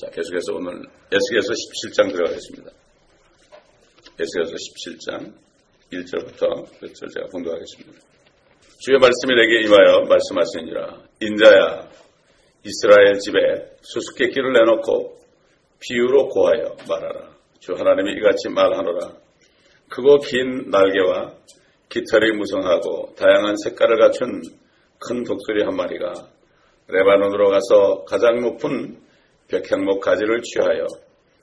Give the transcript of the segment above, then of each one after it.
자, 계속해서 오늘 에스겔서 17장 들어가겠습니다. 에스겔서 17장 1절부터 끝절 제가 공부하겠습니다. 주의 말씀이 내게 임하여 말씀하시니라. 인자야, 이스라엘 집에 수수께끼를 내놓고 비유로 고하여 말하라. 주 하나님이 이같이 말하노라. 크고 긴 날개와 깃털이 무성하고 다양한 색깔을 갖춘 큰 독수리 한 마리가 레바논으로 가서 가장 높은 백향목 가지를 취하여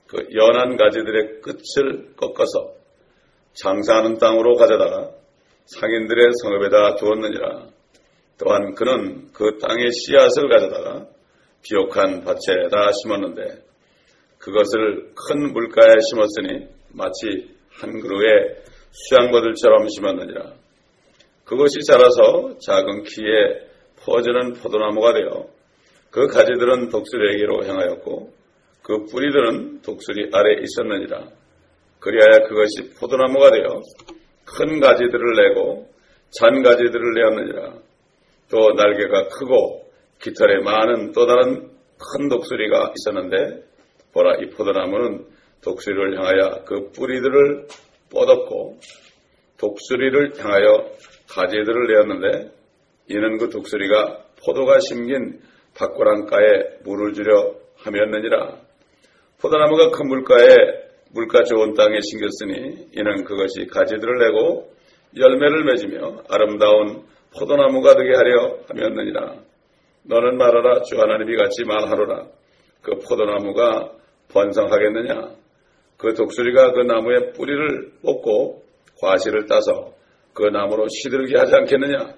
그 연한 가지들의 끝을 꺾어서 장사하는 땅으로 가져다가 상인들의 성읍에다 두었느니라. 또한 그는 그 땅의 씨앗을 가져다가 비옥한 밭에다 심었는데 그것을 큰 물가에 심었으니 마치 한 그루의 수양버들처럼 심었느니라. 그것이 자라서 작은 키에 퍼지는 포도나무가 되어 그 가지들은 독수리에게로 향하였고 그 뿌리들은 독수리 아래 있었느니라. 그리하여 그것이 포도나무가 되어 큰 가지들을 내고 잔 가지들을 내었느니라. 또 날개가 크고 깃털에 많은 또 다른 큰 독수리가 있었는데 보라 이 포도나무는 독수리를 향하여 그 뿌리들을 뻗었고 독수리를 향하여 가지들을 내었는데 이는 그 독수리가 포도가 심긴 밭고랑가에 물을 주려 하였느니라. 포도나무가 큰 물가에 물가 좋은 땅에 심겼으니 이는 그것이 가지들을 내고 열매를 맺으며 아름다운 포도나무가 되게 하려 하였느니라. 너는 말하라 주 하나님이 같이 말하노라. 그 포도나무가 번성하겠느냐? 그 독수리가 그 나무의 뿌리를 뽑고 과실을 따서 그 나무로 시들게 하지 않겠느냐?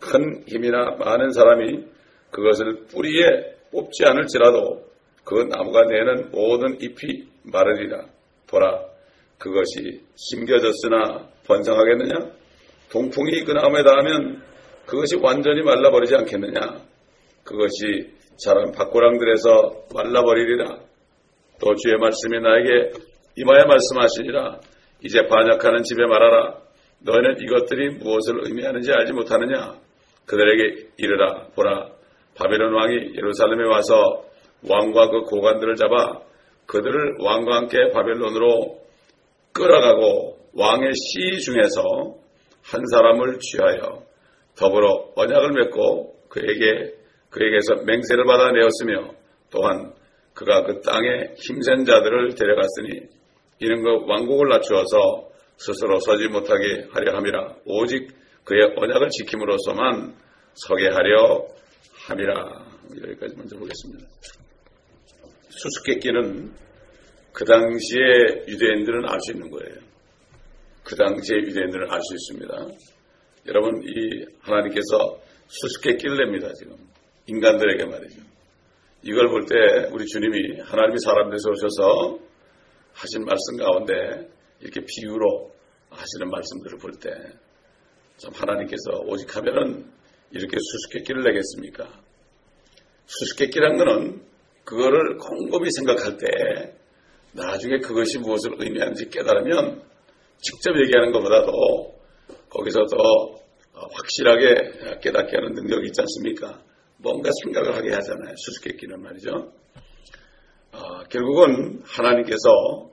큰 힘이나 많은 사람이 그것을 뿌리에 뽑지 않을지라도 그 나무가 내는 모든 잎이 마르리라. 보라, 그것이 심겨졌으나 번성하겠느냐? 동풍이 그 나무에 닿으면 그것이 완전히 말라버리지 않겠느냐? 그것이 자란 밭고랑들에서 말라버리리라. 또 주의 말씀이 나에게 임하여 말씀하시니라. 이제 반역하는 집에 말하라. 너희는 이것들이 무엇을 의미하는지 알지 못하느냐? 그들에게 이르라. 보라. 바벨론 왕이 예루살렘에 와서 왕과 그 고관들을 잡아 그들을 왕과 함께 바벨론으로 끌어가고 왕의 씨 중에서 한 사람을 취하여 더불어 언약을 맺고 그에게 그에게서 맹세를 받아 내었으며 또한 그가 그 땅에 힘센 자들을 데려갔으니 이는 그 왕국을 낮추어서 스스로 서지 못하게 하려 함이라. 오직 그의 언약을 지킴으로써만 서게 하려 함이라 여기까지 먼저 보겠습니다. 수수께끼는 그 당시에 유대인들은 알 수 있는 거예요. 그 당시에 유대인들은 알 수 있습니다. 여러분 이 하나님께서 수수께끼를 냅니다 지금 인간들에게 말이죠. 이걸 볼 때 우리 주님이 하나님이 사람 돼서 오셔서 하신 말씀 가운데 이렇게 비유로 하시는 말씀들을 볼 때 참 하나님께서 오직 하면은 이렇게 수수께끼를 내겠습니까? 수수께끼란 거는 그거를 곰곰이 생각할 때 나중에 그것이 무엇을 의미하는지 깨달으면 직접 얘기하는 것보다도 거기서 더 확실하게 깨닫게 하는 능력이 있지 않습니까? 뭔가 생각을 하게 하잖아요. 수수께끼는 말이죠. 어, 결국은 하나님께서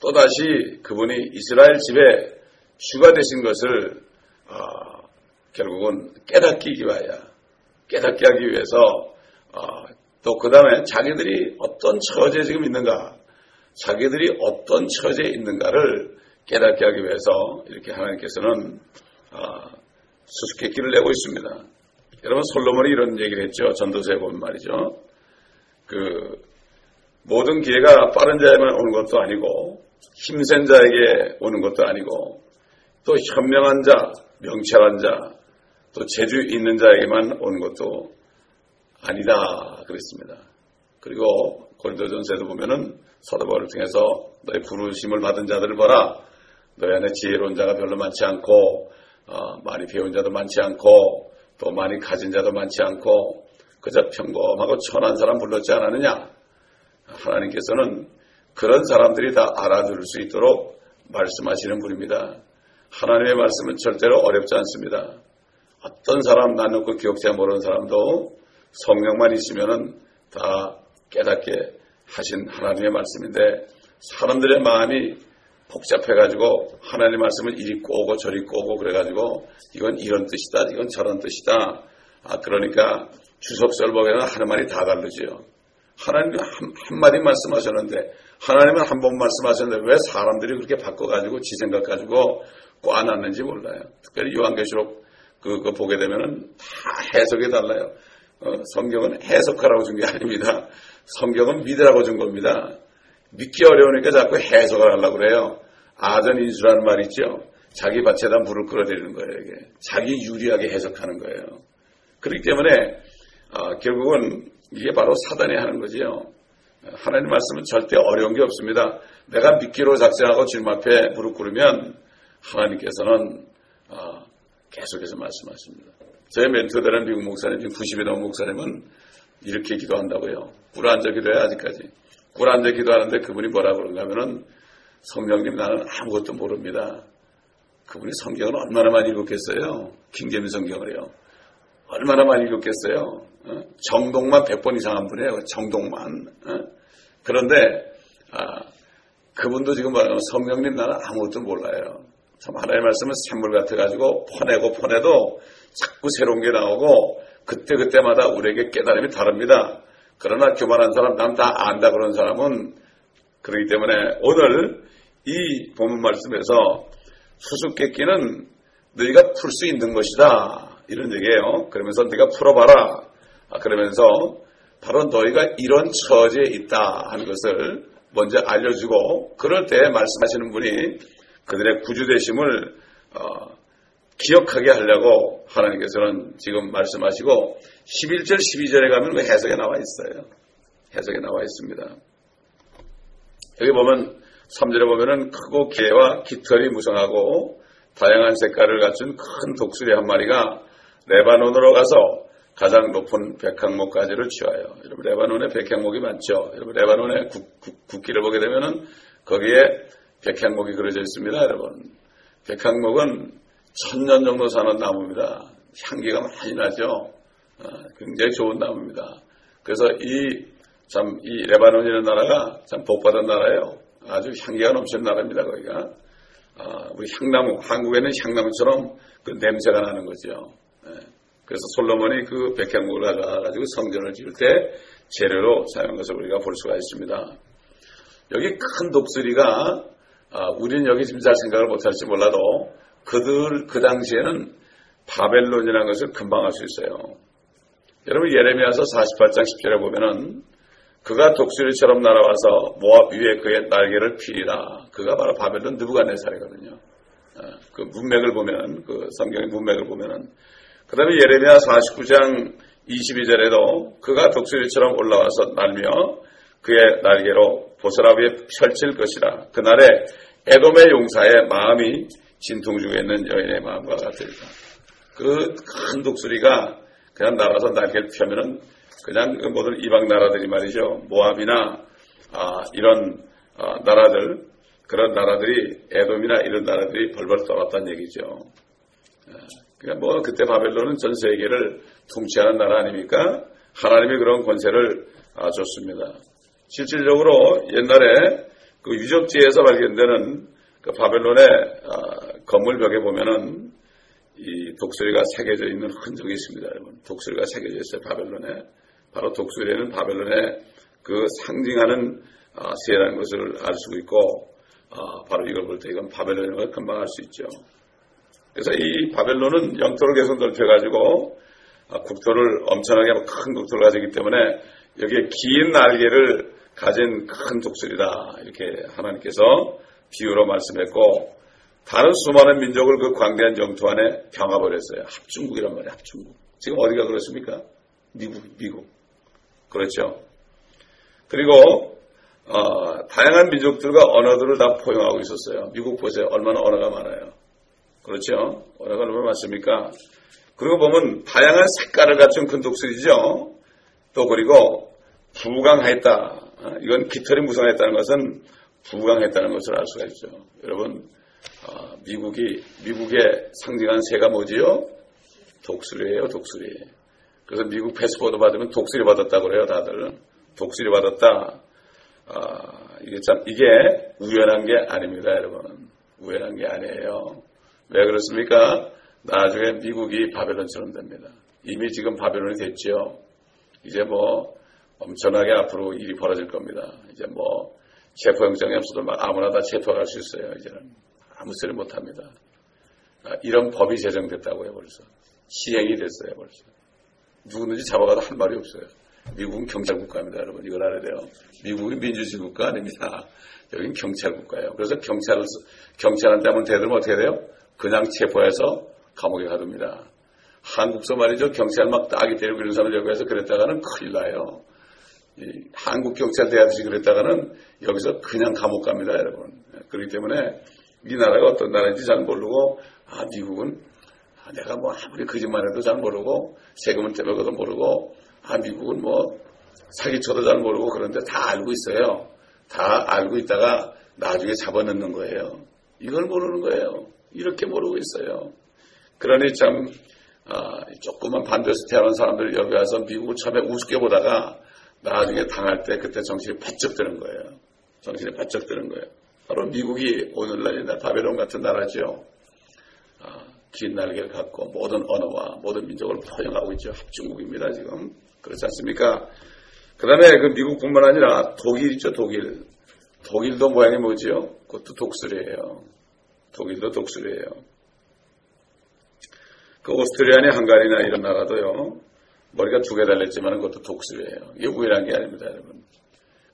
또다시 그분이 이스라엘 집에 주가 되신 것을 어, 결국은 깨닫기 위하여 깨닫게 하기 위해서 어, 또그 다음에 자기들이 어떤 처지에 지금 있는가 자기들이 어떤 처지에 있는가를 깨닫게 하기 위해서 이렇게 하나님께서는 어, 수수께끼를 내고 있습니다. 여러분 솔로몬이 이런 얘기를 했죠. 전도서에 보면 말이죠. 그 모든 기회가 빠른 자에만 오는 것도 아니고 힘센 자에게 오는 것도 아니고 또 현명한 자, 명철한 자, 또 재주 있는 자에게만 오는 것도 아니다 그랬습니다. 그리고 고린도전서에도 보면은 사도 바울을 통해서 너의 부르심을 받은 자들을 봐라. 너희 안에 지혜로운 자가 별로 많지 않고 어, 많이 배운 자도 많지 않고 또 많이 가진 자도 많지 않고 그저 평범하고 천한 사람 불렀지 않았느냐? 하나님께서는 그런 사람들이 다 알아들을 수 있도록 말씀하시는 분입니다. 하나님의 말씀은 절대로 어렵지 않습니다. 어떤 사람 나누고 기억자 모르는 사람도 성령만 있으면 다 깨닫게 하신 하나님의 말씀인데 사람들의 마음이 복잡해가지고 하나님 말씀을 이리 꼬고 저리 꼬고 그래가지고 이건 이런 뜻이다 이건 저런 뜻이다. 아 그러니까 주석설 보면 하는 말이 다 다르지요. 하나님이 한, 한마디 말씀하셨는데 하나님은 한 번 말씀하셨는데 왜 사람들이 그렇게 바꿔가지고 지 생각 가지고 꽈놨는지 몰라요. 특별히 요한계시록 그거 보게 되면은 다 해석이 달라요 어, 성경은 해석하라고 준 게 아닙니다 성경은 믿으라고 준 겁니다 믿기 어려우니까 자꾸 해석을 하려고 그래요. 아전인수라는 말 있죠. 자기 밭에다 물을 끌어들이는 거예요. 이게. 자기 유리하게 해석하는 거예요. 그렇기 때문에 어, 결국은 이게 바로 사단이 하는 거지요. 하나님 말씀은 절대 어려운 게 없습니다. 내가 믿기로 작정하고 주님 앞에 무릎 꿇으면 하나님께서는 어, 계속해서 말씀하십니다. 제 멘토들은 미국 목사님, 지금 90이 넘은 목사님은 이렇게 기도한다고요. 꿀 앉아 기도해 아직까지. 꿀 앉아 기도하는데 그분이 뭐라 그런가 하면은 성령님 나는 아무것도 모릅니다. 그분이 성경을 얼마나 많이 읽었겠어요? 킹제미 성경을요. 얼마나 많이 읽었겠어요? 어? 정동만 100번 이상 한 분이에요. 정동만. 어? 그런데 아, 그분도 지금 말하면 성령님 나는 아무것도 몰라요. 참 하나님의 말씀은 샘물 같아가지고 퍼내고 퍼내도 자꾸 새로운 게 나오고 그때그때마다 우리에게 깨달음이 다릅니다. 그러나 교만한 사람, 남 다 안다 그런 사람은 그렇기 때문에 오늘 이 본문 말씀에서 수수께끼는 너희가 풀 수 있는 것이다. 이런 얘기예요. 그러면서 네가 풀어봐라. 아, 그러면서 바로 너희가 이런 처지에 있다 하는 것을 먼저 알려주고 그럴 때 말씀하시는 분이 그들의 구주되심을 어, 기억하게 하려고 하나님께서는 지금 말씀하시고 11절 12절에 가면 그 해석에 나와 있어요. 해석에 나와 있습니다. 여기 보면 3절에 보면은 크고 개와 깃털이 무성하고 다양한 색깔을 갖춘 큰 독수리 한 마리가 레바논으로 가서 가장 높은 백향목까지를 취하여 여러분 레바논에 백향목이 많죠. 여러분 레바논의 국, 기를 보게 되면은 거기에 백향목이 그려져 있습니다. 여러분 백향목은 천년 정도 사는 나무입니다. 향기가 많이 나죠. 어, 굉장히 좋은 나무입니다. 그래서 이, 참, 이 레바논이라는 나라가 참 복받은 나라예요. 아주 향기가 넘치는 나라입니다, 거기가. 어, 우리 향나무, 한국에는 향나무처럼 그 냄새가 나는 거죠. 예. 그래서 솔로몬이 그 백향목을 가져와가지고 성전을 지을 때 재료로 사용한 것을 우리가 볼 수가 있습니다. 여기 큰 독수리가, 아, 우리는 여기 지금 잘 생각을 못할지 몰라도 그들 그 당시에는 바벨론이라는 것을 금방 알 수 있어요. 여러분 예레미야서 48장 10절에 보면은 그가 독수리처럼 날아와서 모압 위에 그의 날개를 피리라. 그가 바로 바벨론 느부갓네살이거든요. 어, 그 문맥을 보면 그 성경의 문맥을 보면은 그다음에 예레미야 49장 22절에도 그가 독수리처럼 올라와서 날며 그의 날개로 보스라 위에 펼칠 것이라. 그날에 에돔의 용사의 마음이 진통 중에 있는 여인의 마음과 같으리라. 그큰 독수리가 그냥 날아서 날개를 펴면은 그냥 그 모든 이방 나라들이 말이죠. 모압이나 아, 이런 아, 나라들 그런 나라들이 에돔이나 이런 나라들이 벌벌 떨었다는 얘기죠. 그러니까 뭐 그때 바벨론은 전 세계를 통치하는 나라 아닙니까? 하나님이 그런 권세를 아, 줬습니다. 실질적으로 옛날에 그 유적지에서 발견되는 그 바벨론의 아, 건물 벽에 보면은 이 독수리가 새겨져 있는 흔적이 있습니다, 여러분. 독수리가 새겨져 있어요, 바벨론에. 바로 독수리에는 바벨론의 그 상징하는 아, 새라는 것을 알 수 있고, 아, 바로 이걸 볼 때 이건 바벨론인 걸 금방 알 수 있죠. 그래서 이 바벨론은 영토를 계속 넓혀가지고 아, 국토를 엄청나게 큰 국토를 가지기 때문에 여기에 긴 날개를 가진 큰 독수리다 이렇게 하나님께서 비유로 말씀했고 다른 수많은 민족을 그 광대한 영토 안에 병합을했어요. 합중국이란 말이에요. 합중국. 지금 어디가 그렇습니까? 미국, 미국. 그렇죠. 그리고 어, 다양한 민족들과 언어들을 다 포용하고 있었어요. 미국 보세요. 얼마나 언어가 많아요. 그렇죠. 언어가 얼마나 많습니까? 그리고 보면 다양한 색깔을 갖춘 큰 독수리죠. 또 그리고 부강했다. 어, 이건 깃털이 무성했다는 것은 부강했다는 것을 알 수가 있죠. 여러분 어, 미국이 미국의 상징한 새가 뭐지요? 독수리예요, 독수리. 그래서 미국 패스포드 받으면 독수리 받았다고 그래요, 다들. 독수리 받았다. 아, 이게 참 이게 우연한 게 아닙니다, 여러분. 우연한 게 아니에요. 왜 그렇습니까? 나중에 미국이 바벨론처럼 됩니다. 이미 지금 바벨론이 됐죠. 이제 뭐 엄청나게 앞으로 일이 벌어질 겁니다. 이제 뭐 체포영장이 없어도 막 아무나 다 체포할 수 있어요. 이제는 아무 소리 못합니다. 아, 이런 법이 제정됐다고요 벌써. 시행이 됐어요 벌써. 누구든지 잡아가도 할 말이 없어요. 미국은 경찰 국가입니다, 여러분. 이걸 알아야 돼요. 미국은 민주주의 국가 아닙니다. 여기는 경찰 국가예요. 그래서 경찰, 경찰한테 하면 대들면 어떻게 돼요? 그냥 체포해서 감옥에 가둡니다. 한국서 말이죠. 경찰 막 따기 때리고 이런 사람 여기 와서 그랬다가는 큰일 나요. 한국 경찰 대하듯이 그랬다가는 여기서 그냥 감옥 갑니다, 여러분. 그렇기 때문에 이 나라가 어떤 나라인지 잘 모르고, 아, 미국은 아, 내가 뭐 아무리 거짓말해도 잘 모르고, 세금을 떼먹어도 모르고, 아, 미국은 뭐 사기쳐도 잘 모르고 그런데 다 알고 있어요. 다 알고 있다가 나중에 잡아넣는 거예요. 이걸 모르는 거예요. 이렇게 모르고 있어요. 그러니 참 아, 조금만 반대해서 태어난 사람들 여기 와서 미국을 처음에 우습게 보다가 나중에 당할 때 그때 정신이 바짝 드는 거예요. 정신이 바짝 드는 거예요. 바로 미국이 오늘날이나 바벨론 같은 나라죠. 아, 긴 날개를 갖고 모든 언어와 모든 민족을 포용하고 있죠. 합중국입니다, 지금. 그렇지 않습니까? 그 다음에 그 미국뿐만 아니라 독일 있죠, 독일. 독일도 모양이 뭐지요? 그것도 독수리예요. 독일도 독수리예요. 그 오스트리아니 한가리나 이런 나라도요. 머리가 두 개 달렸지만 그것도 독수리예요. 이게 우연한 게 아닙니다, 여러분.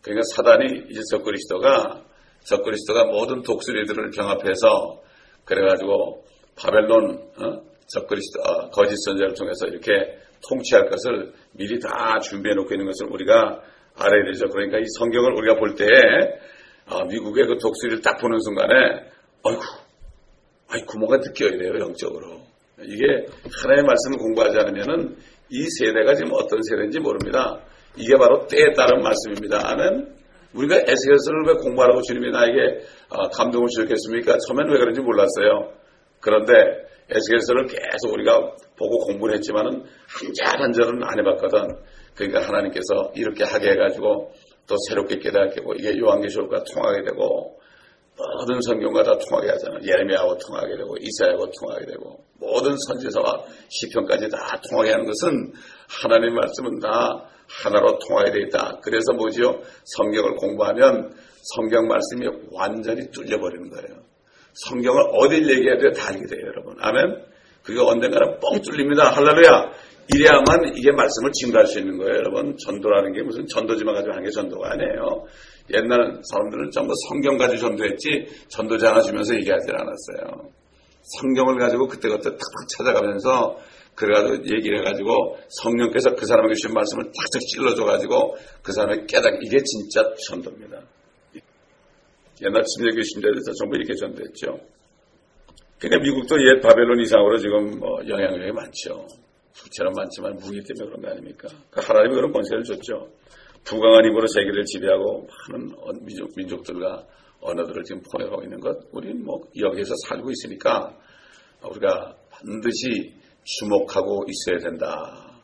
그러니까 사단이 이제 적그리스도가 적그리스도가 모든 독수리들을 병합해서 그래가지고 바벨론 어? 적그리스도 어, 거짓 선자를 통해서 이렇게 통치할 것을 미리 다 준비해 놓고 있는 것을 우리가 알아야 되죠. 그러니까 이 성경을 우리가 볼 때에 어, 미국의 그 독수리를 딱 보는 순간에 아이고, 아이 구멍가 느껴야 돼요 영적으로. 이게 하나의 말씀을 공부하지 않으면은 이 세대가 지금 어떤 세대인지 모릅니다. 이게 바로 때에 따른 말씀입니다. 아멘. 우리가 에스겔서를 왜 공부하라고 주님이 나에게 어, 감동을 주셨겠습니까? 처음엔 왜 그런지 몰랐어요. 그런데 에스겔서를 계속 우리가 보고 공부를 했지만은 한 절 한 절은 안 해봤거든. 그러니까 하나님께서 이렇게 하게 해가지고 또 새롭게 깨닫게 하고 이게 요한계시록과 통하게 되고 모든 성경과 다 통하게 하잖아요. 예레미야하고 통하게 되고 이사야하고 통하게 되고 모든 선지서와 시편까지 다 통하게 하는 것은 하나님 말씀은 다 하나로 통하게 되어 있다. 그래서 뭐지요? 성경을 공부하면 성경 말씀이 완전히 뚫려버리는 거예요. 성경을 어딜 얘기해야 돼요? 다 알게 돼요, 여러분. 아멘? 그게 언젠가는 뻥 뚫립니다. 할렐루야! 이래야만 이게 말씀을 증거할 수 있는 거예요, 여러분. 전도라는 게 무슨 전도지만 가지고 하는 게 전도가 아니에요. 옛날 사람들은 전부 성경 가지고 전도했지 전도자 하나 주면서 얘기하지 않았어요. 성경을 가지고 그때그때 탁탁 찾아가면서 그래가지고 얘기를 해가지고 성령께서 그 사람에게 주신 말씀을 탁탁 찔러줘가지고 그 사람의 깨닫 이게 진짜 전도입니다. 옛날 침례교 신자들도 전부 이렇게 전도했죠. 그러니까 미국도 옛 바벨론 이상으로 지금 뭐 영향력이 많죠. 수처럼 많지만 무기 때문에 그런 거 아닙니까? 그 하나님이 그런 권세를 줬죠. 부강한 힘으로 세계를 지배하고 많은 민족, 민족들과 언어들을 지금 포획하고 있는 것, 우리는 뭐 여기에서 살고 있으니까 우리가 반드시 주목하고 있어야 된다.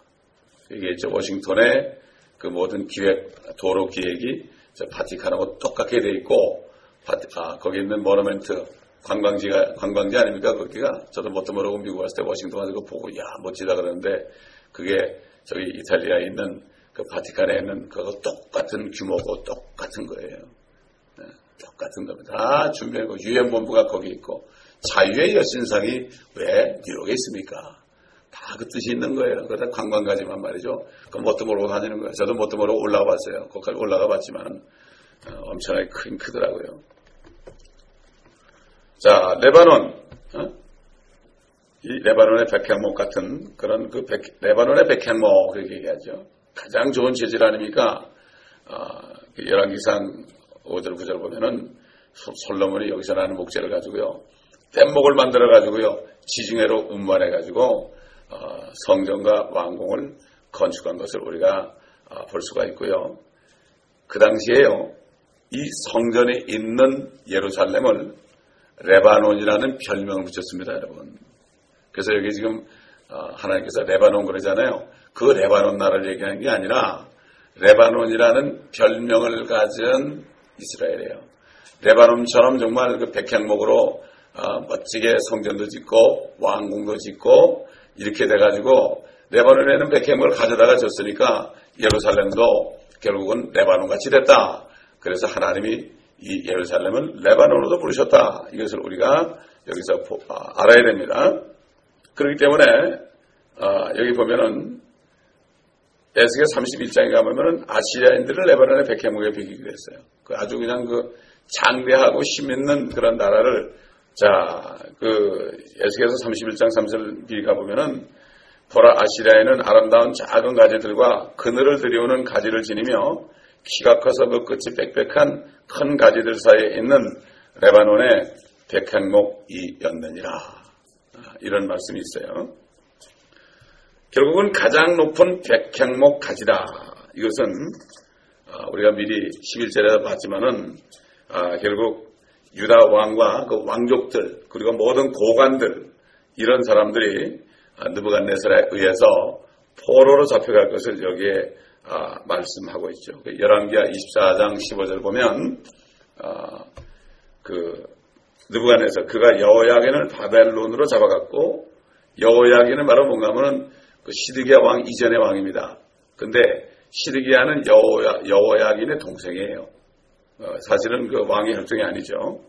이게 저 워싱턴의 그 모든 기획, 도로 기획이 저 바티칸하고 똑같게 돼 있고, 바티, 아, 거기 있는 모너멘트, 관광지가, 관광지 아닙니까? 거기가. 저도 뭣도 모르고 미국 왔을 때 워싱턴 가서 보고, 야, 멋지다 그러는데, 그게 저기 이탈리아에 있는 그 바티칸에 있는 그거 똑같은 규모고 똑같은 거예요. 네, 똑같은 겁니다. 다 준비하고, 유엔 본부가 거기 있고, 자유의 여신상이 왜 뉴욕에 있습니까? 다 그 뜻이 있는 거예요. 그러다 관광가지만 말이죠. 그 모르고 다니는 거예요. 저도 모르고 올라가 봤어요. 거기까지 올라가 봤지만 어, 엄청나게 큰 크더라고요. 자, 레바논. 어? 이 레바논의 백향목 같은 그런 그 백, 레바논의 백향목 그렇게 얘기하죠. 가장 좋은 재질 아닙니까? 어, 그 열왕기상 5절 9절 보면은 솔로몬이 여기서 나는 목재를 가지고요. 뗏목을 만들어 가지고요. 지중해로 운반해 가지고 어, 성전과 왕궁을 건축한 것을 우리가 어, 볼 수가 있고요. 그 당시에요. 이 성전에 있는 예루살렘을 레바논이라는 별명을 붙였습니다, 여러분. 그래서 여기 지금 어, 하나님께서 레바논 그러잖아요. 그 레바논 나라를 얘기하는 게 아니라 레바논이라는 별명을 가진 이스라엘이에요. 레바논처럼 정말 그 백향목으로 어, 멋지게 성전도 짓고 왕궁도 짓고 이렇게 돼가지고 레바논에는 백향목을 가져다가 줬으니까 예루살렘도 결국은 레바논 같이 됐다. 그래서 하나님이 이 예루살렘을 레바논으로 부르셨다. 이것을 우리가 여기서 아, 알아야 됩니다. 그렇기 때문에 어, 여기 보면은 에스겔 31장에 가보면은 아시리아인들을 레바논의 백해목에 비기기로 했어요. 그 아주 그냥 그 장대하고 힘 있는 그런 나라를 자, 그 에스겔서 31장 3절 비가 보면은 보라 아시리아에는 아름다운 작은 가지들과 그늘을 들여오는 가지를 지니며 키가 커서 그 끝이 빽빽한 큰 가지들 사이에 있는 레바논의 백향목이었느니라. 아, 이런 말씀이 있어요. 결국은 가장 높은 백향목 가지다. 이것은 아, 우리가 미리 11절에서 봤지만은 아, 결국 유다 왕과 그 왕족들 그리고 모든 고관들 이런 사람들이 느부갓네살에 의해서 포로로 잡혀갈 것을 여기에 말씀하고 있죠. 그 열왕기하 24장 15절 보면 그 느부갓네살 그가 여호야긴을 바벨론으로 잡아갔고 여호야긴은 바로 뭔가 하면은 그 시드기야 왕 이전의 왕입니다. 근데 시드기야는 여호야, 여호야긴의 동생이에요. 어, 사실은 그 왕의 혈통이 아니죠.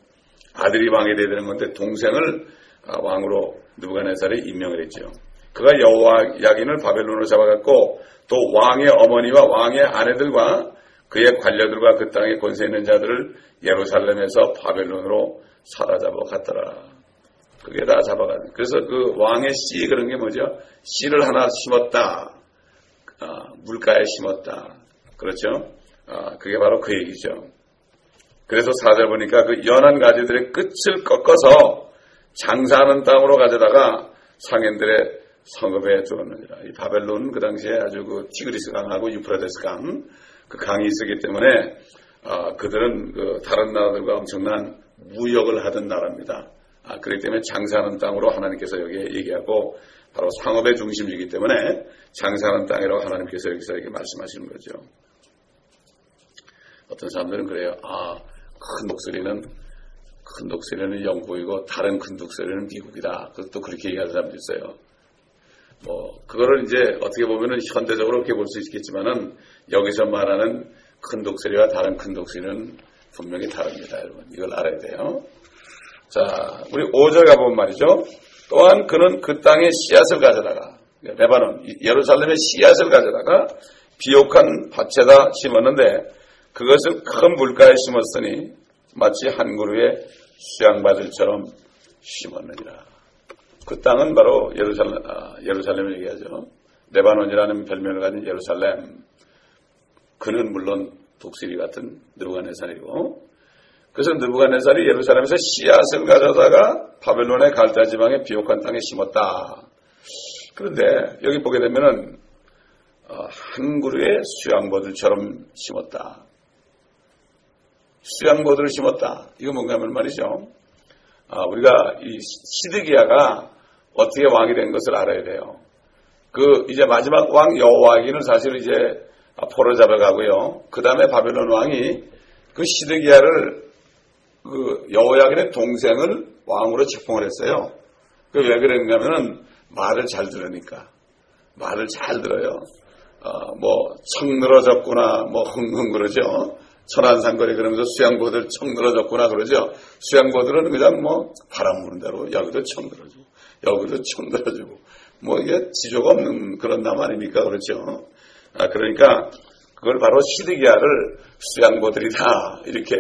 아들이 왕이 되야 되는 건데 동생을 아, 왕으로 느부갓네살이 임명을 했죠. 그가 여호야긴을 바벨론으로 잡아갔고 또 왕의 어머니와 왕의 아내들과 그의 관료들과 그 땅에 권세 있는 자들을 예루살렘에서 바벨론으로 사로잡아 갔더라. 그게 다 잡아가는. 그래서 그 왕의 씨 그런 게 뭐죠? 씨를 하나 심었다. 어, 물가에 심었다. 그렇죠? 어, 그게 바로 그 얘기죠. 그래서 사절 보니까 그 연한 가지들의 끝을 꺾어서 장사하는 땅으로 가져다가 상인들의 성읍에 두었느니라. 이 바벨론은 그 당시에 아주 그 티그리스 강하고 유프라데스 강, 그 강이 있었기 때문에 어, 그들은 그 다른 나라들과 엄청난 무역을 하던 나라입니다. 아, 그렇기 때문에 장사하는 땅으로 하나님께서 여기에 얘기하고 바로 상업의 중심이기 때문에 장사하는 땅이라고 하나님께서 여기서 이렇게 말씀하시는 거죠. 어떤 사람들은 그래요. 아, 큰 독수리는 큰 독수리는 영국이고 다른 큰 독수리는 미국이다. 그것도 그렇게 얘기하는 사람도 있어요. 뭐 그거를 이제 어떻게 보면은 현대적으로 그렇게 볼 수 있겠지만은 여기서 말하는 큰 독수리와 다른 큰 독수리는 분명히 다릅니다, 여러분. 이걸 알아야 돼요. 자, 우리 5절 가보면 말이죠. 또한 그는 그 땅에 씨앗을 가져다가, 레바논, 예루살렘의 씨앗을 가져다가 비옥한 밭에다 심었는데 그것을 큰 물가에 심었으니 마치 한 그루의 수양바들처럼 심었느니라. 그 땅은 바로 예루살렘, 아, 예루살렘을 얘기하죠. 레바논이라는 별명을 가진 예루살렘. 그는 물론 독수리 같은 느부갓네살이고 그래서 느부갓네살이 예루살렘에서 씨앗을 가져다가 바벨론의 갈대 지방의 비옥한 땅에 심었다. 그런데 여기 보게 되면은 어, 한 그루의 수양버들처럼 심었다. 수양버들을 심었다. 이거 뭔가 하면 말이죠. 아, 우리가 이 시드기야가 어떻게 왕이 된 것을 알아야 돼요. 그 이제 마지막 왕 여호와기는 사실 이제 포로 잡아가고요. 그 다음에 바벨론 왕이 그 시드기야를 그 여호야긴의 동생을 왕으로 책봉을 했어요. 그 왜 그랬냐면은 말을 잘 들으니까 말을 잘 들어요. 어, 뭐 청 늘어졌구나 뭐 흥흥 그러죠. 천안산거리 그러면서 수양보들 청 늘어졌구나 그러죠. 수양보들은 그냥 뭐 바람 부는 대로 여기도 청 늘어지고 여기도 청 늘어지고 뭐 이게 지조가 없는 그런 남 아닙니까 그렇죠. 아, 그러니까 그걸 바로 시드기야를 수양보들이다 이렇게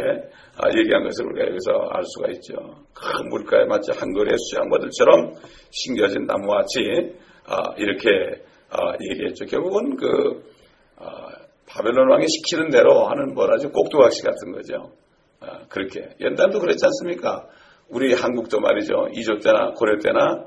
아, 얘기한 것을 우리가 여기서 알 수가 있죠. 큰 물가에 마치 한 그루의 수양보들처럼 심겨진 나무와 같이 아, 이렇게 아, 얘기했죠. 결국은 그 바벨론 왕이 시키는 대로 하는 뭐라죠 꼭두각시 같은 거죠. 그렇게 옛날도 그랬지 않습니까? 우리 한국도 말이죠. 이조 때나 고려 때나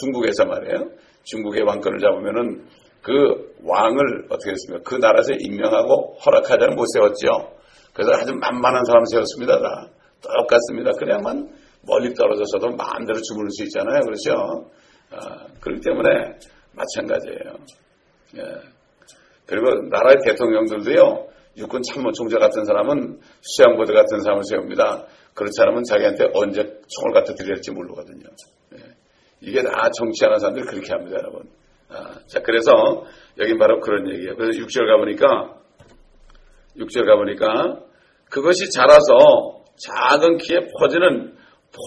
중국에서 말이에요. 중국의 왕권을 잡으면은 그 왕을 어떻게 했습니까? 그 나라에서 임명하고 허락하자는 못 세웠죠. 그래서 아주 만만한 사람 세웠습니다. 다. 똑같습니다. 그냥만 멀리 떨어져서도 마음대로 주무를 수 있잖아요. 그렇죠? 아, 그렇기 때문에 마찬가지예요. 예. 그리고 나라의 대통령들도요, 육군 참모총재 같은 사람은 수양부대 같은 사람을 세웁니다. 그렇지 않으면 자기한테 언제 총을 갖다 드릴지 모르거든요. 예. 이게 다 정치하는 사람들이 그렇게 합니다, 여러분. 아, 자, 그래서 여긴 바로 그런 얘기예요. 그래서 6절 가보니까, 6절 가보니까 그것이 자라서 작은 키에 퍼지는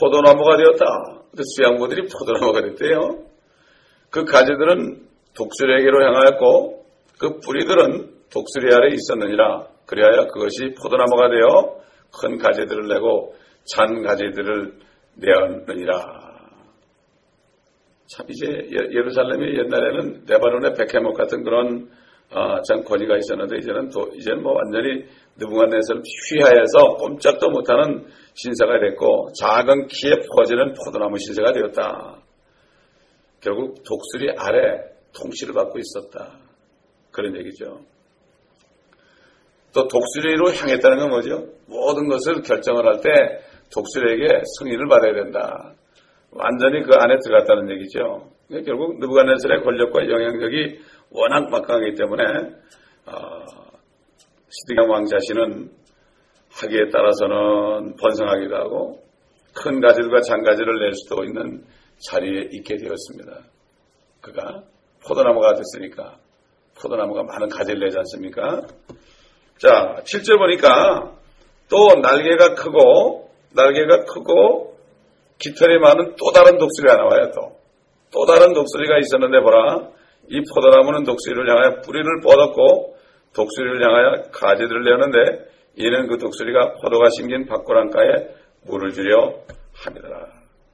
포도나무가 되었다. 수양부들이 포도나무가 됐대요. 그 가지들은 독수리에게로 향하였고 그 뿌리들은 독수리 아래 있었느니라. 그리하여 그것이 포도나무가 되어 큰 가지들을 내고 잔 가지들을 내었느니라. 참 이제 예, 예루살렘이 옛날에는 네바논의 백해목 같은 그런 어, 참 권위가 있었는데 이제는 또 이제는 뭐 완전히 느부갓네살 휘하에서 꼼짝도 못하는 신세가 됐고 작은 키에 퍼지는 포도나무 신세가 되었다. 결국 독수리 아래 통치를 받고 있었다. 그런 얘기죠. 또 독수리로 향했다는 건 뭐죠? 모든 것을 결정을 할 때 독수리에게 승인을 받아야 된다. 완전히 그 안에 들어갔다는 얘기죠. 결국 느부갓네살의 권력과 영향력이 워낙 막강하기 때문에 어, 시드강 왕 자신은 하기에 따라서는 번성하기도 하고 큰 가지들과 장가지를 낼 수도 있는 자리에 있게 되었습니다. 그가 포도나무가 됐으니까 포도나무가 많은 가지를 내지 않습니까? 자, 7절 보니까 또 날개가 크고 날개가 크고 깃털이 많은 또 다른 독수리가 나와요. 또. 또 다른 독수리가 있었는데 보라. 이 포도나무는 독수리를 향하여 뿌리를 뻗었고 독수리를 향하여 가지들을 내었는데 이는 그 독수리가 포도가 심긴 밭고랑가에 물을 주려 함이더라.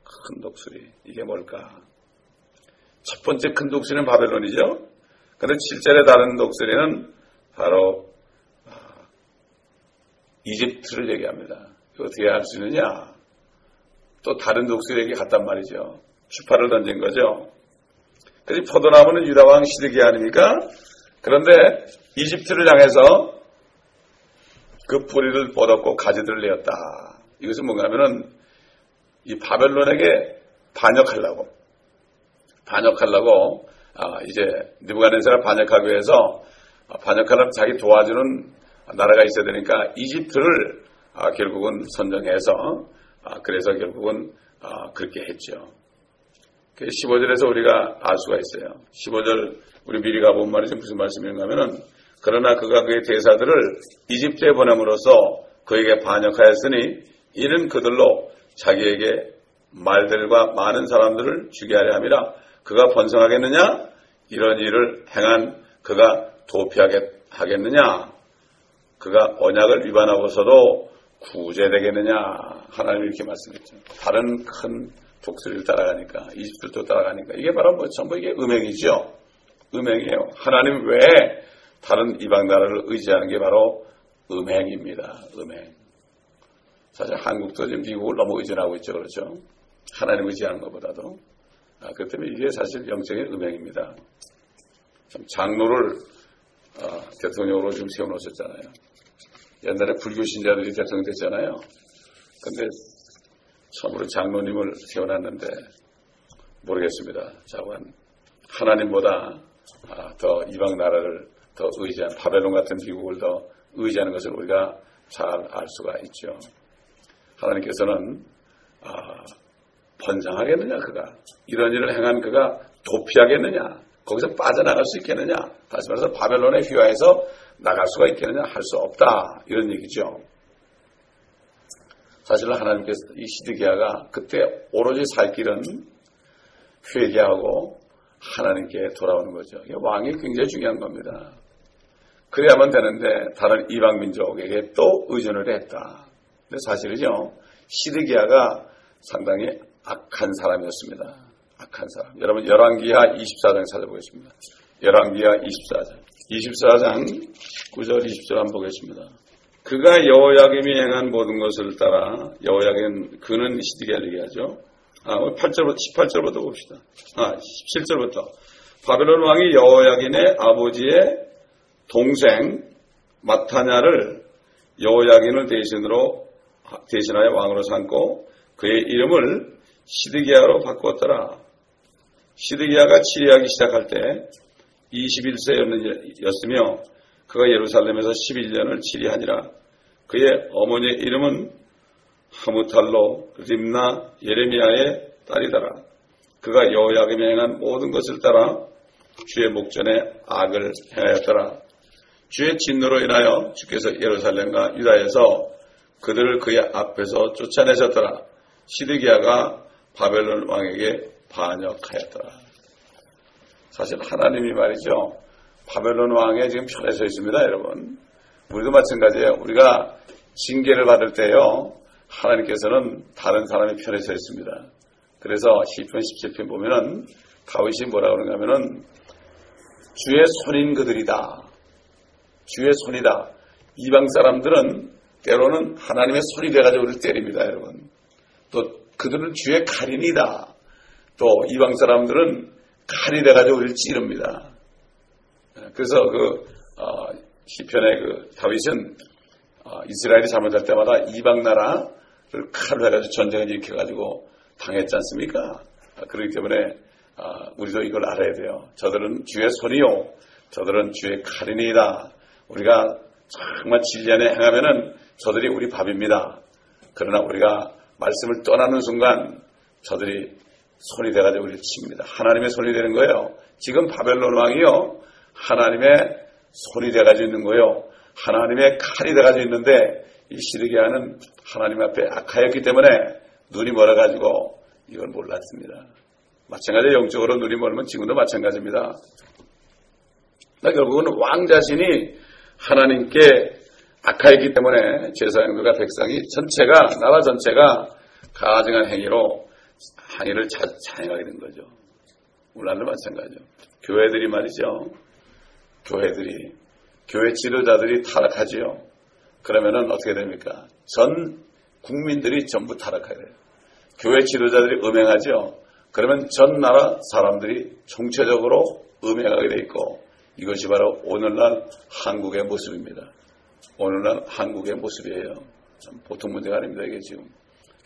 큰 독수리. 이게 뭘까? 첫 번째 큰 독수리는 바벨론이죠. 그런데 7절에 다른 독수리는 바로 아, 이집트를 얘기합니다. 어떻게 할 수 있느냐? 또 다른 독수리에게 갔단 말이죠. 추파를 던진 거죠. 그래서 포도나무는 유다왕 시드기 아닙니까? 그런데 이집트를 향해서 그 뿌리를 뻗었고 가지들을 내었다. 이것은 뭔가 하면은 이 바벨론에게 반역하려고 반역하려고 아, 이제 느부갓네살을 반역하기 위해서 아, 반역하려면 자기 도와주는 나라가 있어야 되니까 이집트를 아, 결국은 선정해서 아, 그래서 결국은 아, 그렇게 했죠. 15절에서 우리가 알 수가 있어요. 15절 우리 미리 가본 말이죠. 무슨 말씀인가 하면은 그러나 그가 그의 대사들을 이집트에 보냄으로써 그에게 반역하였으니 이는 그들로 자기에게 말들과 많은 사람들을 죽게 하려 함이라 그가 번성하겠느냐? 이런 일을 행한 그가 도피하겠느냐? 그가 언약을 위반하고서도 구제되겠느냐? 하나님 이렇게 말씀했죠. 다른 큰 독수리를 따라가니까 이집트도 따라가니까 이게 바로 뭐 전부 이게 음행이죠. 음행이에요. 하나님 외에 다른 이방 나라를 의지하는 게 바로 음행입니다. 음행. 사실 한국도 지금 미국을 너무 의존하고 있죠. 그렇죠? 하나님 의지하는 것보다도. 아, 그 때문에 이게 사실 영적인 음행입니다. 참 장로를 어, 대통령으로 좀 세워놓으셨잖아요. 옛날에 불교 신자들이 대통령 됐잖아요. 근데 처음으로 장로님을 세워놨는데 모르겠습니다. 자관 하나님보다 아, 더 이방 나라를 더 의지한 바벨론 같은 미국을 더 의지하는 것을 우리가 잘 알 수가 있죠. 하나님께서는 아, 번성하겠느냐 그가 이런 일을 행한 그가 도피하겠느냐 거기서 빠져나갈 수 있겠느냐 다시 말해서 바벨론의 휘하에서 나갈 수가 있겠느냐 할 수 없다 이런 얘기죠. 사실 하나님께서 이 시드기야가 그때 오로지 살 길은 회개하고 하나님께 돌아오는 거죠. 왕이 굉장히 중요한 겁니다. 그래야만 되는데 다른 이방 민족에게 또 의존을 했다. 근데 사실은요 시드기야가 상당히 악한 사람이었습니다. 악한 사람. 여러분 열왕기하 24장 찾아보겠습니다. 열왕기하 24장. 24장 9절 20절 한번 보겠습니다. 그가 여호야김이 행한 모든 것을 따라 여호야김 그는 시드기야를 얘기하죠. 아, 8절부터 18절부터 봅시다. 아, 17절부터 바벨론 왕이 여호야긴의 아버지의 동생 마타냐를 여호야긴을 대신으로 대신하여 왕으로 삼고 그의 이름을 시드기야로 바꾸었더라. 시드기야가 치리하기 시작할 때 21세였으며 그가 예루살렘에서 11년을 치리하니라. 그의 어머니의 이름은 하무탈로 림나 예레미야의 딸이더라. 그가 여호야김이 행한 모든 것을 따라 주의 목전에 악을 행하였더라. 주의 진노로 인하여 주께서 예루살렘과 유다에서 그들을 그의 앞에서 쫓아내셨더라. 시드기야가 바벨론 왕에게 반역하였더라. 사실 하나님이 말이죠. 바벨론 왕에 지금 편에 서 있습니다, 여러분. 우리도 마찬가지예요. 우리가 징계를 받을 때요. 하나님께서는 다른 사람의 편에 서 있습니다. 그래서 시편 17편 보면은 다윗이 뭐라 그러냐 하면은 주의 손인 그들이다. 주의 손이다. 이방 사람들은 때로는 하나님의 손이 돼가지고 우리를 때립니다, 여러분. 또 그들은 주의 칼인이다. 또 이방 사람들은 칼이 돼가지고 우리를 찌릅니다. 그래서 그 어, 시편의 그 다윗은 어, 이스라엘이 잘못할 때마다 이방 나라를 칼로 해가지고 전쟁을 일으켜가지고 당했지 않습니까? 아, 그렇기 때문에 아, 우리도 이걸 알아야 돼요. 저들은 주의 손이요, 저들은 주의 칼이니이다. 우리가 정말 진리 안에 행하면은 저들이 우리 밥입니다. 그러나 우리가 말씀을 떠나는 순간 저들이 손이 돼가지고 우리를 칩니다. 하나님의 손이 되는 거예요. 지금 바벨론 왕이요. 하나님의 손이 돼가지고 있는 거예요. 하나님의 칼이 돼가지고 있는데 이 시드기야는 하나님 앞에 악하였기 때문에 눈이 멀어가지고 이걸 몰랐습니다. 마찬가지로 영적으로 눈이 멀면 지금도 마찬가지입니다. 결국은 왕 자신이 하나님께 악하였기 때문에 제사장들과 백성이 전체가 나라 전체가 가증한 행위로 항의를 자행하게 된 거죠. 우리나라도 마찬가지죠. 교회들이 말이죠. 교회들이 교회 지도자들이 타락하지요. 그러면은 어떻게 됩니까? 전 국민들이 전부 타락하게 돼요. 교회 지도자들이 음행하죠. 그러면 전 나라 사람들이 총체적으로 음행하게 돼 있고 이것이 바로 오늘날 한국의 모습입니다. 오늘날 한국의 모습이에요. 참 보통 문제가 아닙니다. 이게 지금.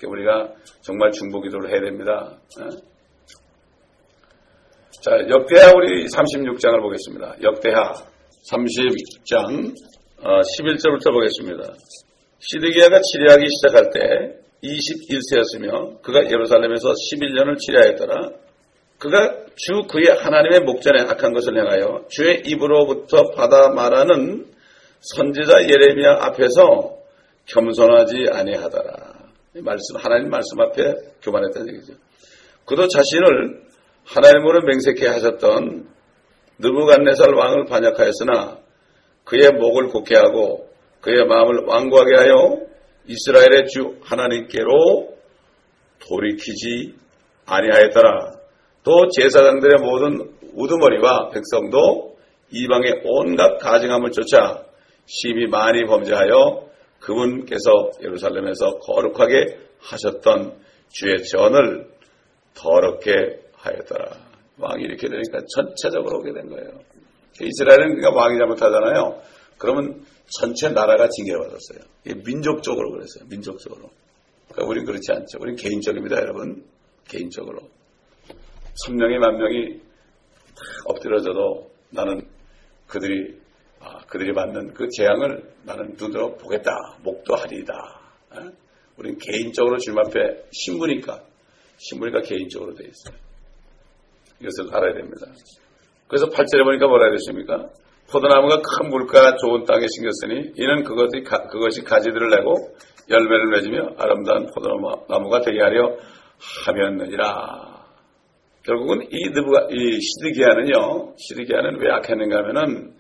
우리가 정말 중보 기도를 해야 됩니다. 어? 자, 역대하 우리 36장을 보겠습니다. 역대하 30장 11절부터 어, 보겠습니다. 시드기야가 치리하기 시작할 때 21세였으며 그가 예루살렘에서 11년을 치리하였더라. 그가 주 그의 하나님의 목전에 악한 것을 행하여 주의 입으로부터 받아 말하는 선지자 예레미야 앞에서 겸손하지 아니하더라. 말씀 하나님 말씀 앞에 교만했다는 얘기죠. 그도 자신을 하나님으로 맹세케 하셨던 느부갓네살 왕을 반역하였으나 그의 목을 곡게 하고 그의 마음을 완고하게 하여 이스라엘의 주 하나님께로 돌이키지 아니하였더라. 또 제사장들의 모든 우두머리와 백성도 이방의 온갖 가증함을 쫓아 심히 많이 범죄하여 그분께서 예루살렘에서 거룩하게 하셨던 주의 전을 더럽게 하였더라. 왕이 이렇게 되니까 전체적으로 오게 된 거예요. 이스라엘은 그러니까 왕이 잘못하잖아요. 그러면 전체 나라가 징계받았어요. 민족적으로 그랬어요. 민족적으로. 그러니까 우린 그렇지 않죠. 우린 개인적입니다, 여러분. 개인적으로. 천명이 만 명이 엎드려져도 나는 그들이 아, 그들이 받는 그 재앙을 나는 눈으로 보겠다. 목도 하리이다. 어? 우린 개인적으로 주님 앞에 신부니까 신부니까 개인적으로 돼 있어요. 이것을 알아야 됩니다. 그래서 8절에 보니까 뭐라 그랬습니까? 포도나무가 큰 물가 좋은 땅에 심겼으니 이는 그것이, 가, 그것이 가지들을 내고 열매를 맺으며 아름다운 포도나무가 되게 하려 하면느니라. 결국은 이 느부가, 이 시드기야는요, 시드기야는 왜 악했는가 하면은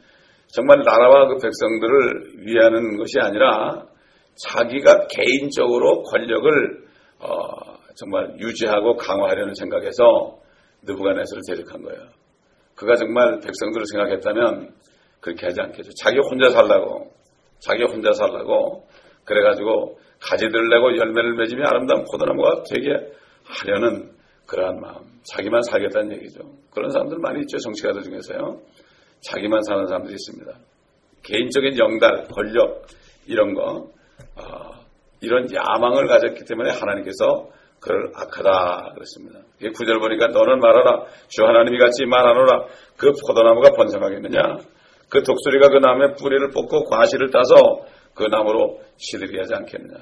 정말 나라와 그 백성들을 위하는 것이 아니라 자기가 개인적으로 권력을 어, 정말 유지하고 강화하려는 생각에서 느부갓네살을 대적한 거예요. 그가 정말 백성들을 생각했다면 그렇게 하지 않겠죠. 자기 혼자 살라고, 자기 혼자 살라고 그래가지고 가지들을 내고 열매를 맺으며 아름다운 포도나무가 되게 하려는 그러한 마음. 자기만 살겠다는 얘기죠. 그런 사람들 많이 있죠. 정치가들 중에서요. 자기만 사는 사람들이 있습니다. 개인적인 영달, 권력 이런 거 어, 이런 야망을 가졌기 때문에 하나님께서 그를 악하다 그랬습니다. 이 구절 보니까 너는 말하라. 주 하나님이 같이 말하노라. 그 포도나무가 번성하겠느냐? 그 독수리가 그 나무의 뿌리를 뽑고 과실을 따서 그 나무로 시들게 하지 않겠느냐?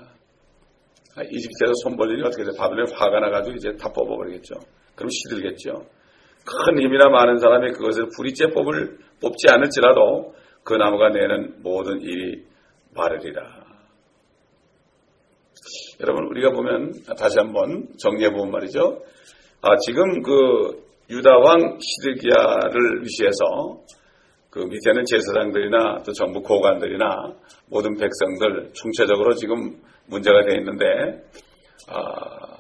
아, 이집트에서 손 벌리니 어떻게 돼? 바벨론 화가 나가지고 이제 다 뽑아버리겠죠. 그럼 시들겠죠. 큰 힘이나 많은 사람이 그것을 부리째 뽑을, 뽑지 않을지라도 그 나무가 내는 모든 일이 마르리라. 여러분 우리가 보면 다시 한번 정리해 보면 말이죠. 아, 지금 그 유다 왕 시드기야를 위시해서 그 밑에는 제사장들이나 또 정부 고관들이나 모든 백성들 총체적으로 지금 문제가 되어 있는데 아,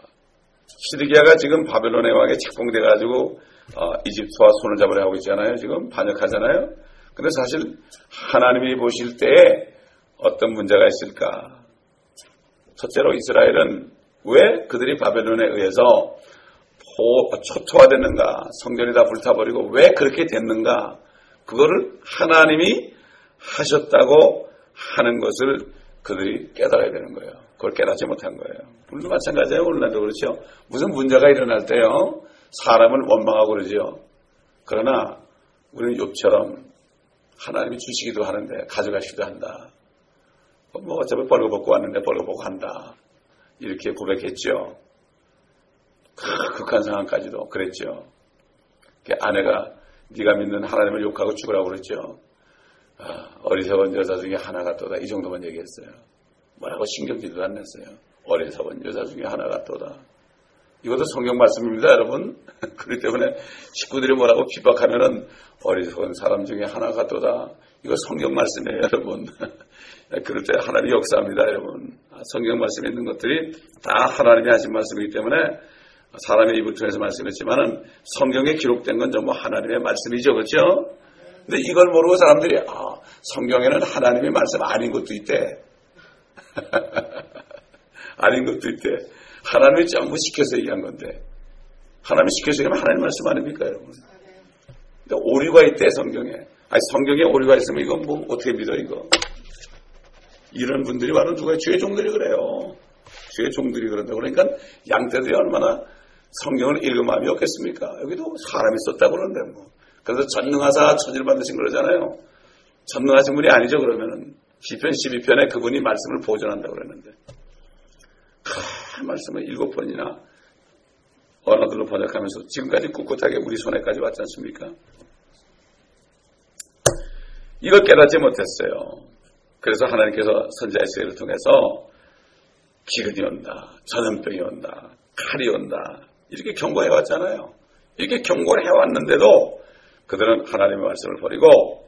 시드기야가 지금 바벨론의 왕에 책봉돼 가지고 어, 이집트와 손을 잡으려 하고 있잖아요. 지금 반역하잖아요. 근데 사실 하나님이 보실 때에 어떤 문제가 있을까? 첫째로 이스라엘은 왜 그들이 바벨론에 의해서 초토화됐는가? 성전이 다 불타버리고 왜 그렇게 됐는가? 그거를 하나님이 하셨다고 하는 것을 그들이 깨달아야 되는 거예요. 그걸 깨닫지 못한 거예요. 우리도 마찬가지예요. 오늘날도 그렇죠. 무슨 문제가 일어날 때요. 사람을 원망하고 그러죠. 그러나 우리는 욥처럼 하나님이 주시기도 하는데 가져가시기도 한다. 뭐 어차피 벌거벗고 왔는데 벌거벗고 한다. 이렇게 고백했죠. 극한 상황까지도 그랬죠. 아내가 네가 믿는 하나님을 욕하고 죽으라고 그랬죠. 아, 어리석은 여자 중에 하나가 또다. 이 정도만 얘기했어요. 뭐라고 신경질도 안 냈어요. 어리석은 여자 중에 하나가 또다. 이것도 성경 말씀입니다, 여러분. 그렇기 때문에 식구들이 뭐라고 비박하면은 어리석은 사람 중에 하나가 또다. 이거 성경 말씀이에요, 여러분. 그럴 때 하나님이 역사합니다, 여러분. 성경 말씀에 있는 것들이 다 하나님이 하신 말씀이기 때문에 사람의 입을 통해서 말씀했지만은 성경에 기록된 건 전부 하나님의 말씀이죠, 그렇죠? 근데 이걸 모르고 사람들이 아, 성경에는 하나님의 말씀 아닌 것도 있대. 아닌 것도 있대. 하나님이 전부 시켜서 얘기한 건데. 하나님이 시켜서 얘기하면 하나님 말씀 아닙니까, 여러분? 근데 오류가 있대, 성경에. 아니, 성경에 오류가 있으면 이건 뭐, 어떻게 믿어, 이거? 이런 분들이 바로 누가 주의 종들이 그래요. 주의 종들이 그런다. 그러니까 양떼들이 얼마나 성경을 읽은 마음이 없겠습니까? 여기도 사람이 썼다고 그러는데 뭐. 그래서 전능하사 천일 받으신 그러잖아요. 전능하신 분이 아니죠, 그러면은. 시편 12편에 그분이 말씀을 보존한다고 그랬는데. 그 말씀을 일곱 번이나 언어들로 번역하면서 지금까지 꿋꿋하게 우리 손에까지 왔지 않습니까? 이걸 깨닫지 못했어요. 그래서 하나님께서 선자 이스라엘을 통해서 기근이 온다, 전염병이 온다, 칼이 온다 이렇게 경고해 왔잖아요. 이렇게 경고를 해왔는데도 그들은 하나님의 말씀을 버리고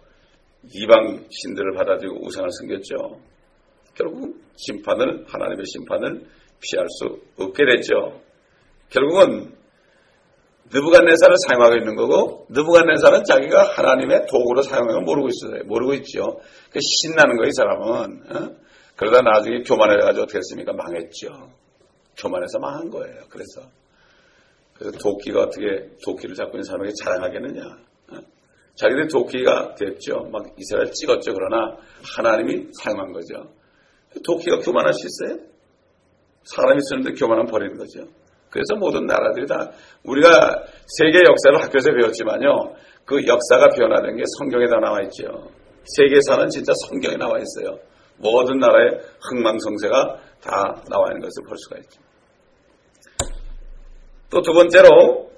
이방 신들을 받아들이고 우상을 섬겼죠. 결국 심판을 하나님의 심판을 피할 수 없게 됐죠. 결국은 느부갓네살을 사용하고 있는 거고 느부갓네살은 자기가 하나님의 도구로 사용하는 걸 모르고 있어요. 모르고 있죠. 그 신나는 거이 사람은. 어? 그러다 나중에 교만해가지고 어떻게 했습니까? 망했죠. 교만해서 망한 거예요. 그래서 그래서 도끼가 어떻게 도끼를 잡고 있는 사람에게 자랑하겠느냐? 어? 자기들이 도끼가 됐죠. 막 이스라엘 찍었죠. 그러나 하나님이 사용한 거죠. 도끼가 교만할 수 있어요? 사람이 쓰는데 교만은 버리는 거죠. 그래서 모든 나라들이 다 우리가 세계 역사를 학교에서 배웠지만요. 그 역사가 변화된 게 성경에 다 나와 있죠. 세계사는 진짜 성경에 나와 있어요. 모든 나라의 흥망성쇠가 다 나와 있는 것을 볼 수가 있죠. 또 두 번째로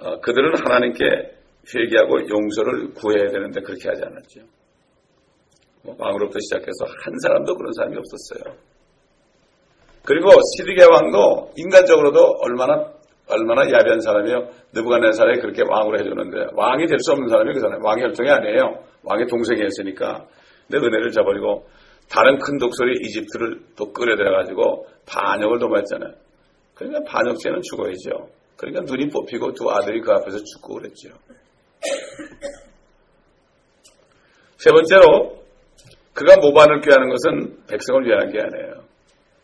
어, 그들은 하나님께 회개하고 용서를 구해야 되는데 그렇게 하지 않았죠. 뭐 왕으로부터 시작해서 한 사람도 그런 사람이 없었어요. 그리고 시드게 왕도 인간적으로도 얼마나 얼마나 야비한 사람이요. 느부갓네살이 그렇게 왕으로 해주는데 왕이 될 수 없는 사람이 그 사람. 왕의 혈통이 아니에요. 왕의 동생이었으니까. 내 은혜를 저버리고 다른 큰 독설이 이집트를 또 끌어들여가지고 반역을 도모했잖아요. 그러니까 반역죄는 죽어야죠. 그러니까 눈이 뽑히고 두 아들이 그 앞에서 죽고 그랬죠. 세 번째로 그가 모반을 꾀하는 것은 백성을 위한 게 아니에요.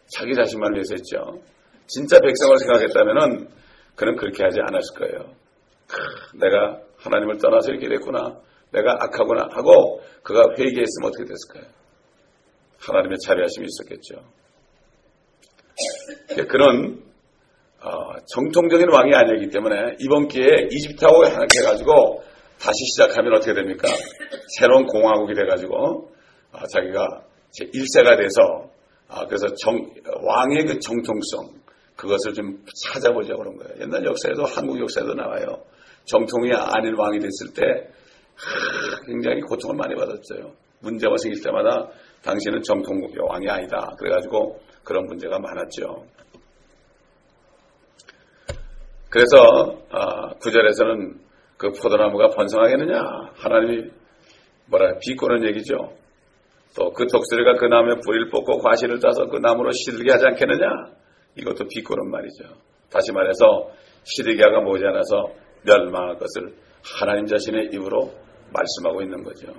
자기 자신만 위해서 했죠. 진짜 백성을 생각했다면 그는 그렇게 하지 않았을 거예요. 내가 하나님을 떠나서 이렇게 됐구나. 내가 악하구나 하고 그가 회개했으면 어떻게 됐을까요? 하나님의 자비하심이 있었겠죠. 그는 어, 정통적인 왕이 아니기 때문에 이번 기회에 이집트하고 해가지고 다시 시작하면 어떻게 됩니까? 새로운 공화국이 돼가지고 어, 자기가 제 1세가 돼서 아, 그래서 정, 왕의 그 정통성 그것을 좀 찾아보자 그런 거예요. 옛날 역사에도 한국 역사에도 나와요. 정통이 아닌 왕이 됐을 때 하, 굉장히 고통을 많이 받았어요. 문제가 생길 때마다 당신은 정통 왕이 아니다. 그래가지고 그런 문제가 많았죠. 그래서 어, 구절에서는 그 포도나무가 번성하겠느냐 하나님이 뭐라 비꼬는 얘기죠. 또 그 독수리가 그 나무에 뿌리를 뽑고 과실을 따서 그 나무로 시들게 하지 않겠느냐 이것도 비꼬는 말이죠. 다시 말해서 시드기야가 모자라서 멸망할 것을 하나님 자신의 입으로 말씀하고 있는 거죠.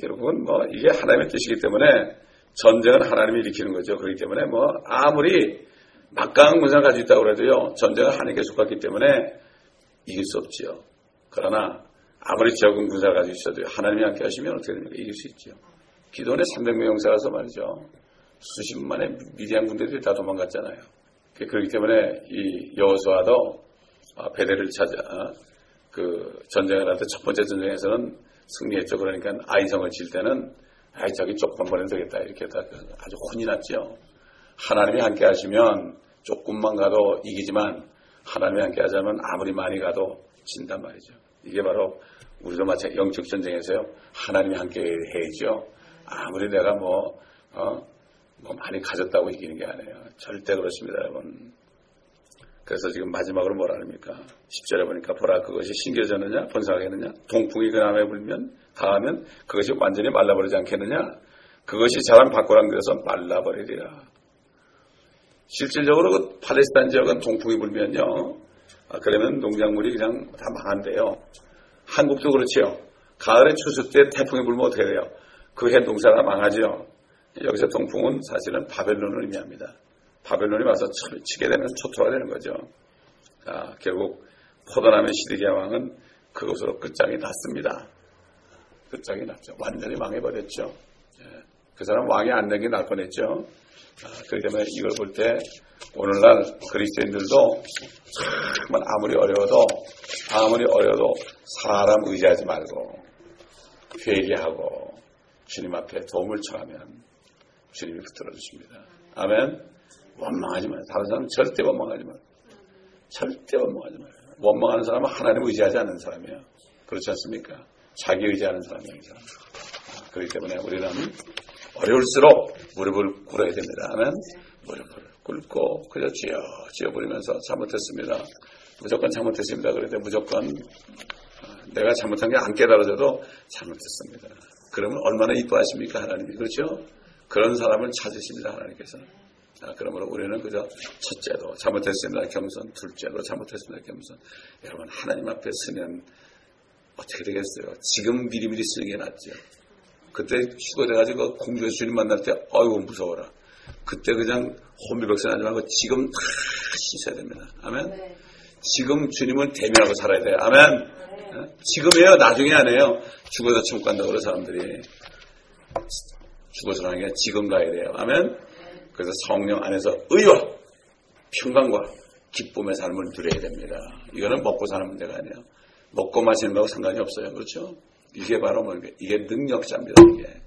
결국은 뭐 이게 하나님의 뜻이기 때문에 전쟁은 하나님이 일으키는 거죠. 그렇기 때문에 뭐 아무리 막강한 군사를 가지고 있다고 해도요. 전쟁은 하나님께 속았기 때문에 이길 수 없지요. 그러나 아무리 적은 군사를 가지고 있어도 하나님이 함께 하시면 어떻게 됩니까? 이길 수 있죠. 기도원에 300명 용사라서 말이죠. 수십만의 미디안 군대들이 다 도망갔잖아요. 그렇기 때문에 이 여호수아도 베델을 찾아 그 전쟁을 할 때 첫 번째 전쟁에서는 승리했죠. 그러니까 아이성을 질 때는 아이 저기 조금만 보내면 되겠다 이렇게 다 아주 혼이 났죠. 하나님이 함께 하시면 조금만 가도 이기지만 하나님이 함께 하자면 아무리 많이 가도 진단 말이죠. 이게 바로 우리도 마찬가지 영적 전쟁에서요. 하나님이 함께 해야죠. 아무리 내가 뭐, 어, 뭐 많이 가졌다고 이기는 게 아니에요. 절대 그렇습니다, 여러분. 그래서 지금 마지막으로 뭐라 합니까? 10절에 보니까 보라 그것이 신겨졌느냐? 번성하겠느냐? 동풍이 그 남에 불면 가하면 그것이 완전히 말라버리지 않겠느냐? 그것이 자람 밖으로 안겨서 말라버리리라. 실질적으로 그 팔레스타인 지역은 동풍이 불면요. 아, 그러면 농작물이 그냥 다 망한대요. 한국도 그렇지요. 가을에 추수 때 태풍이 불면 어떻게 돼요? 그 해 농사가 망하죠. 여기서 동풍은 사실은 바벨론을 의미합니다. 바벨론이 와서 치게 되면 초토화 되는 거죠. 아, 결국 포도나무 시드기야 왕은 그것으로 끝장이 났습니다. 끝장이 났죠. 완전히 망해버렸죠. 예. 그 사람 왕이 안 된 게 날 뻔했죠. 아, 그렇기 때문에 이걸 볼 때 오늘날 그리스도인들도 정말 아무리 어려워도 아무리 어려워도 사람 의지하지 말고 회개하고 주님 앞에 도움을 청하면 주님이 붙들어 주십니다. 아멘. 원망하지 마요. 다른 사람 절대 원망하지 마요. 절대 원망하지 마요. 원망하는 사람은 하나님 의지하지 않는 사람이에요. 그렇지 않습니까? 자기 의지하는 사람이에요. 그렇기 때문에 우리는 어려울수록 무릎을 꿇어야 됩니다. 아멘. 무릎을 꿇고 그저 쥐어 쥐어 버리면서 잘못했습니다. 무조건 잘못했습니다. 그런데 무조건 내가 잘못한 게 안 깨달아져도 잘못했습니다. 그러면 얼마나 이뻐하십니까 하나님이 그렇죠? 그런 사람을 찾으십니다 하나님께서. 아, 그러므로 우리는 그저 첫째도 잘못했습니다 겸손, 둘째도 잘못했습니다 겸손. 여러분 하나님 앞에 서면 어떻게 되겠어요? 지금 미리미리 쓰는 게 낫죠. 그때 휴거돼가지고 공주의 주님 만날 때 어이구 무서워라. 그때 그냥 혼비백산 하지 말고 지금 다 씻어야 됩니다. 아멘. 네. 지금 주님을 대면하고 살아야 돼요. 아멘. 네. 지금이에요. 나중에 아니에요. 죽어서 천국 간다고 그러 사람들이. 죽어서 가는 게 지금 가야 돼요. 아멘. 그래서 성령 안에서 의와 평강과 기쁨의 삶을 누려야 됩니다. 이거는 먹고 사는 문제가 아니에요. 먹고 마시는 거하고 상관이 없어요. 그렇죠? 이게 바로 뭐 이게 능력자입니다. 이게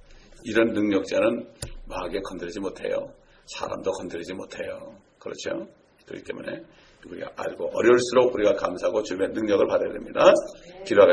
이런 능력자는 마귀에 건드리지 못해요. 사람도 건드리지 못해요. 그렇죠? 그렇기 때문에 우리가 알고 어려울수록 우리가 감사하고 주님의 능력을 받아야 됩니다. 기도하겠습니다.